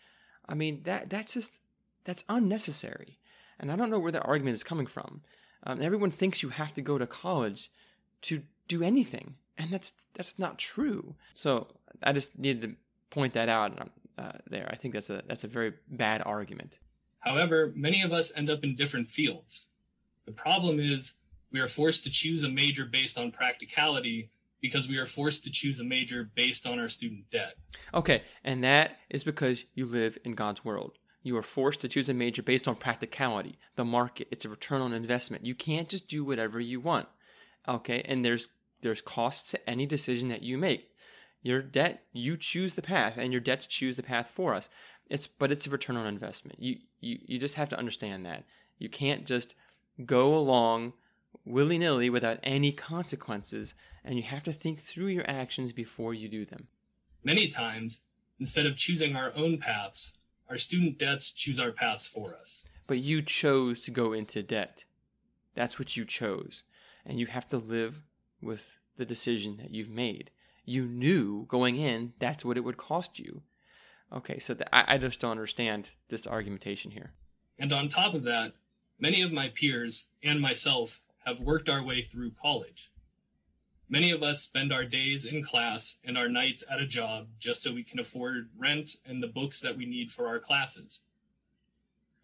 S1: I mean, that that's just that's unnecessary. And I don't know where that argument is coming from. Um, everyone thinks you have to go to college to do anything, and that's that's not true. So I just needed to point that out uh, there. I think that's a that's a very bad argument.
S3: However, many of us end up in different fields. The problem is we are forced to choose a major based on practicality because we are forced to choose a major based on our student debt.
S1: Okay, and that is because you live in God's world. You are forced to choose a major based on practicality, the market, it's a return on investment. You can't just do whatever you want. Okay, and there's there's costs to any decision that you make. Your debt, you choose the path, and your debts choose the path for us. It's but it's a return on investment. You you you just have to understand that. You can't just go along willy nilly without any consequences, and you have to think through your actions before you do them.
S3: Many times, instead of choosing our own paths, our student debts choose our paths for us.
S1: But you chose to go into debt. That's what you chose. And you have to live with the decision that you've made. You knew going in that's what it would cost you. Okay, so th- I, I just don't understand this argumentation here.
S3: And on top of that, many of my peers and myself have worked our way through college. Many of us spend our days in class and our nights at a job just so we can afford rent and the books that we need for our classes.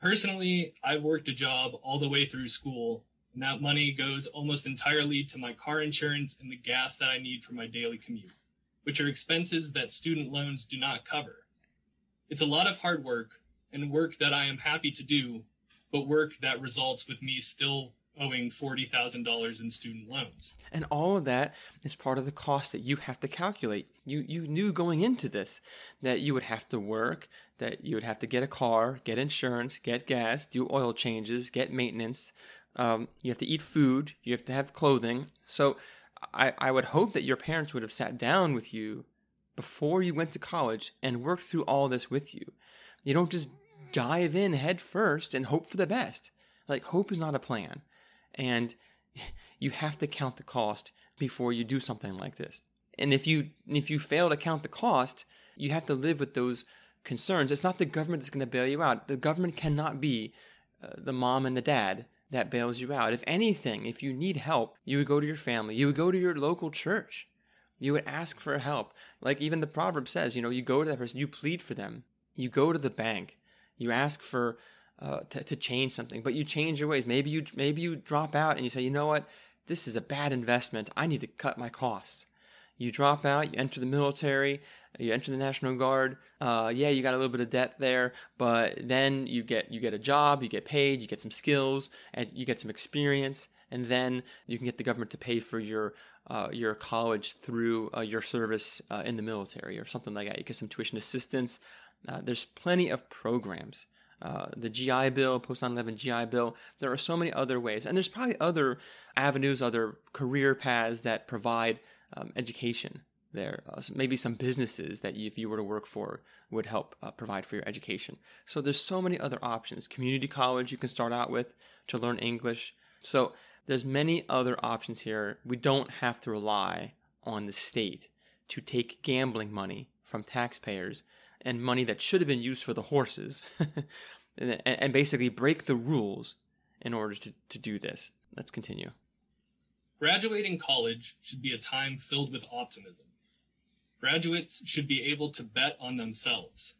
S3: Personally, I've worked a job all the way through school, and that money goes almost entirely to my car insurance and the gas that I need for my daily commute, which are expenses that student loans do not cover. It's a lot of hard work and work that I am happy to do, but work that results with me still owing $40,000 in student loans.
S1: And all of that is part of the cost that you have to calculate. You you knew going into this that you would have to work, that you would have to get a car, get insurance, get gas, do oil changes, get maintenance. Um, you have to eat food, you have to have clothing. So I, I would hope that your parents would have sat down with you before you went to college and worked through all this with you. You don't just dive in head first and hope for the best. Like hope is not a plan and (laughs) you have to count the cost before you do something like this. And if you if you fail to count the cost, you have to live with those concerns. It's not the government that's going to bail you out. The government cannot be uh, the mom and the dad that bails you out. If anything, if you need help, you would go to your family. You would go to your local church. You would ask for help. Like even the proverb says, you know, you go to that person, you plead for them. You go to the bank. You ask for uh, to, to change something, but you change your ways. Maybe you maybe you drop out and you say, you know what, this is a bad investment. I need to cut my costs. You drop out, you enter the military, you enter the National Guard. Uh, yeah, you got a little bit of debt there, but then you get you get a job, you get paid, you get some skills, and you get some experience, and then you can get the government to pay for your uh, your college through uh, your service uh, in the military or something like that. You get some tuition assistance. Uh, there's plenty of programs uh, the GI Bill, post 9 11 GI Bill. There are so many other ways. And there's probably other avenues, other career paths that provide um, education there. Uh, maybe some businesses that you, if you were to work for would help uh, provide for your education. So there's so many other options. Community college you can start out with to learn English. So there's many other options here. We don't have to rely on the state to take gambling money from taxpayers and money that should have been used for the horses (laughs) and, and basically break the rules in order to, to do this. Let's continue.
S3: Graduating college should be a time filled with optimism. Graduates should be able to bet on themselves,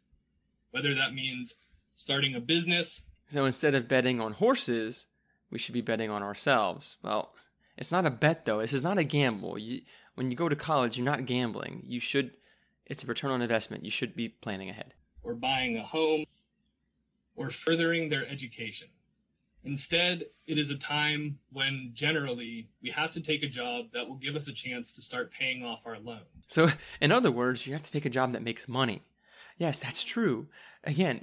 S3: whether that means starting a business.
S1: So instead of betting on horses, we should be betting on ourselves. Well, it's not a bet though. This is not a gamble. You, when you go to college, you're not gambling. You should it's a return on investment. You should be planning ahead.
S3: Or buying a home or furthering their education. Instead, it is a time when generally we have to take a job that will give us a chance to start paying off our loan.
S1: So, in other words, you have to take a job that makes money. Yes, that's true. Again,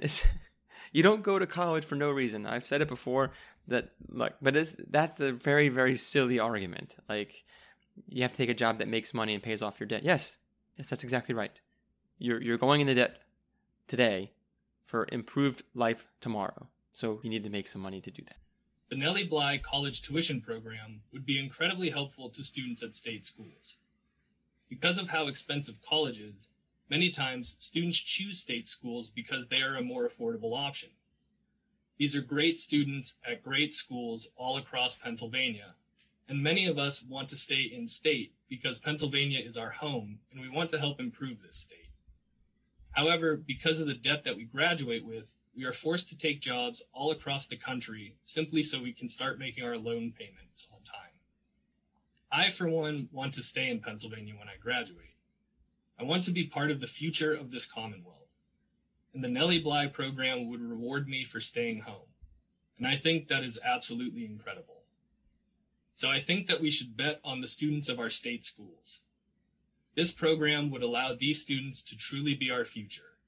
S1: (laughs) you don't go to college for no reason. I've said it before that look, but that's a very very silly argument. Like you have to take a job that makes money and pays off your debt. Yes, yes, that's exactly right. You're you're going into debt today for improved life tomorrow. So you need to make some money to do that.
S3: The Nellie Bly College Tuition Program would be incredibly helpful to students at state schools. Because of how expensive college is, many times students choose state schools because they are a more affordable option. These are great students at great schools all across Pennsylvania, and many of us want to stay in state because Pennsylvania is our home and we want to help improve this state. However, because of the debt that we graduate with, we are forced to take jobs all across the country simply so we can start making our loan payments on time. I, for one, want to stay in Pennsylvania when I graduate. I want to be part of the future of this Commonwealth. And the Nellie Bly program would reward me for staying home. And I think that is absolutely incredible. So I think that we should bet on the students of our state schools. This program would allow these students to truly be our future.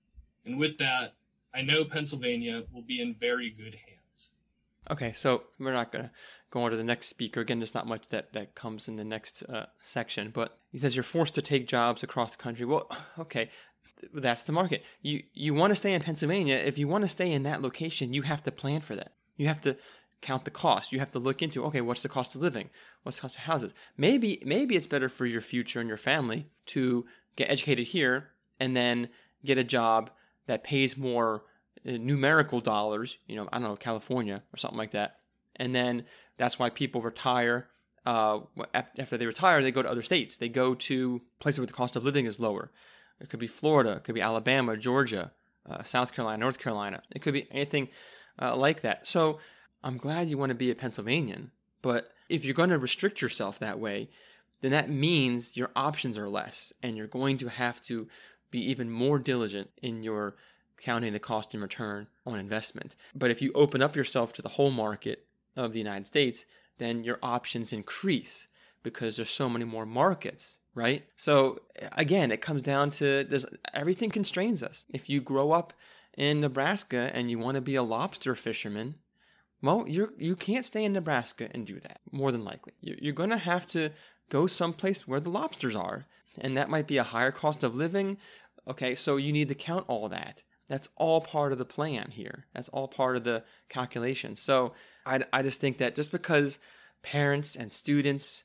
S3: And with that, I know Pennsylvania will be in very good hands.
S1: Okay, so we're not going to go on to the next speaker. Again, there's not much that, that comes in the next uh, section, but he says you're forced to take jobs across the country. Well, (sighs) okay, that's the market. You you want to stay in Pennsylvania. If you want to stay in that location, you have to plan for that. You have to count the cost. You have to look into okay, what's the cost of living? What's the cost of houses? Maybe maybe it's better for your future and your family to get educated here and then get a job that pays more uh, numerical dollars, you know, I don't know, California or something like that. And then that's why people retire. Uh, after they retire, they go to other states. They go to places where the cost of living is lower. It could be Florida, it could be Alabama, Georgia, uh, South Carolina, North Carolina. It could be anything uh, like that. So I'm glad you want to be a Pennsylvanian, but if you're going to restrict yourself that way, then that means your options are less and you're going to have to be even more diligent in your counting the cost and return on investment. But if you open up yourself to the whole market of the United States, then your options increase because there's so many more markets, right? So again, it comes down to does everything constrains us. If you grow up in Nebraska and you want to be a lobster fisherman, well, you you can't stay in Nebraska and do that. More than likely, you're going to have to go someplace where the lobsters are, and that might be a higher cost of living, Okay, so you need to count all that. That's all part of the plan here. That's all part of the calculation. So I, I just think that just because parents and students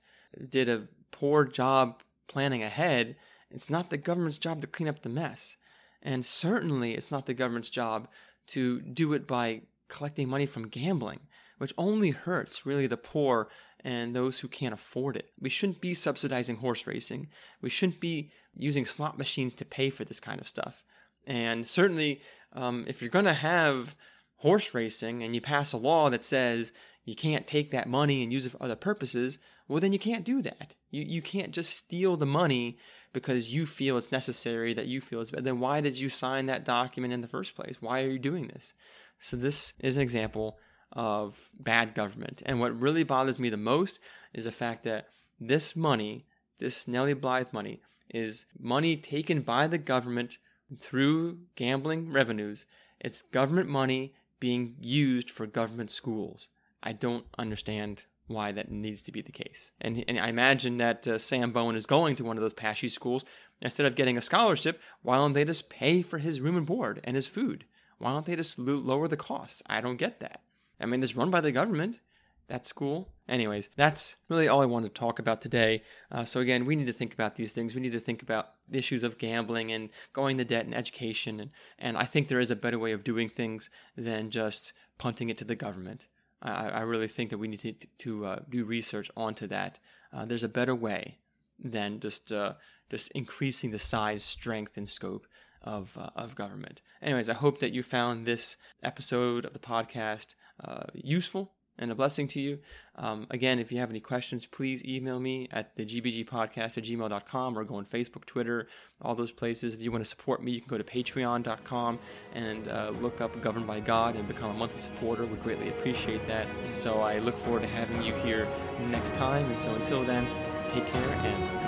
S1: did a poor job planning ahead, it's not the government's job to clean up the mess. And certainly it's not the government's job to do it by collecting money from gambling, which only hurts really the poor and those who can't afford it. We shouldn't be subsidizing horse racing. We shouldn't be using slot machines to pay for this kind of stuff. And certainly, um, if you're going to have horse racing and you pass a law that says you can't take that money and use it for other purposes, well, then you can't do that. You, you can't just steal the money because you feel it's necessary, that you feel it's better. Then why did you sign that document in the first place? Why are you doing this? So, this is an example of bad government. And what really bothers me the most is the fact that this money, this Nellie Bly money, is money taken by the government through gambling revenues. It's government money being used for government schools. I don't understand why that needs to be the case. And, and I imagine that uh, Sam Bowen is going to one of those PASSHE schools. Instead of getting a scholarship, why don't they just pay for his room and board and his food? Why don't they just lower the costs? I don't get that. I mean, it's run by the government. That's cool. Anyways, that's really all I wanted to talk about today. Uh, so, again, we need to think about these things. We need to think about the issues of gambling and going the debt and education. And, and I think there is a better way of doing things than just punting it to the government. I, I really think that we need to, to uh, do research onto that. Uh, there's a better way than just uh, just increasing the size, strength, and scope of uh, of government. Anyways, I hope that you found this episode of the podcast uh, useful and a blessing to you. Um, again, if you have any questions, please email me at the gbgpodcast at gmail.com or go on Facebook, Twitter, all those places. If you want to support me, you can go to patreon.com and uh, look up Governed by God and become a monthly supporter. Would greatly appreciate that. And so I look forward to having you here next time. And so until then, take care and.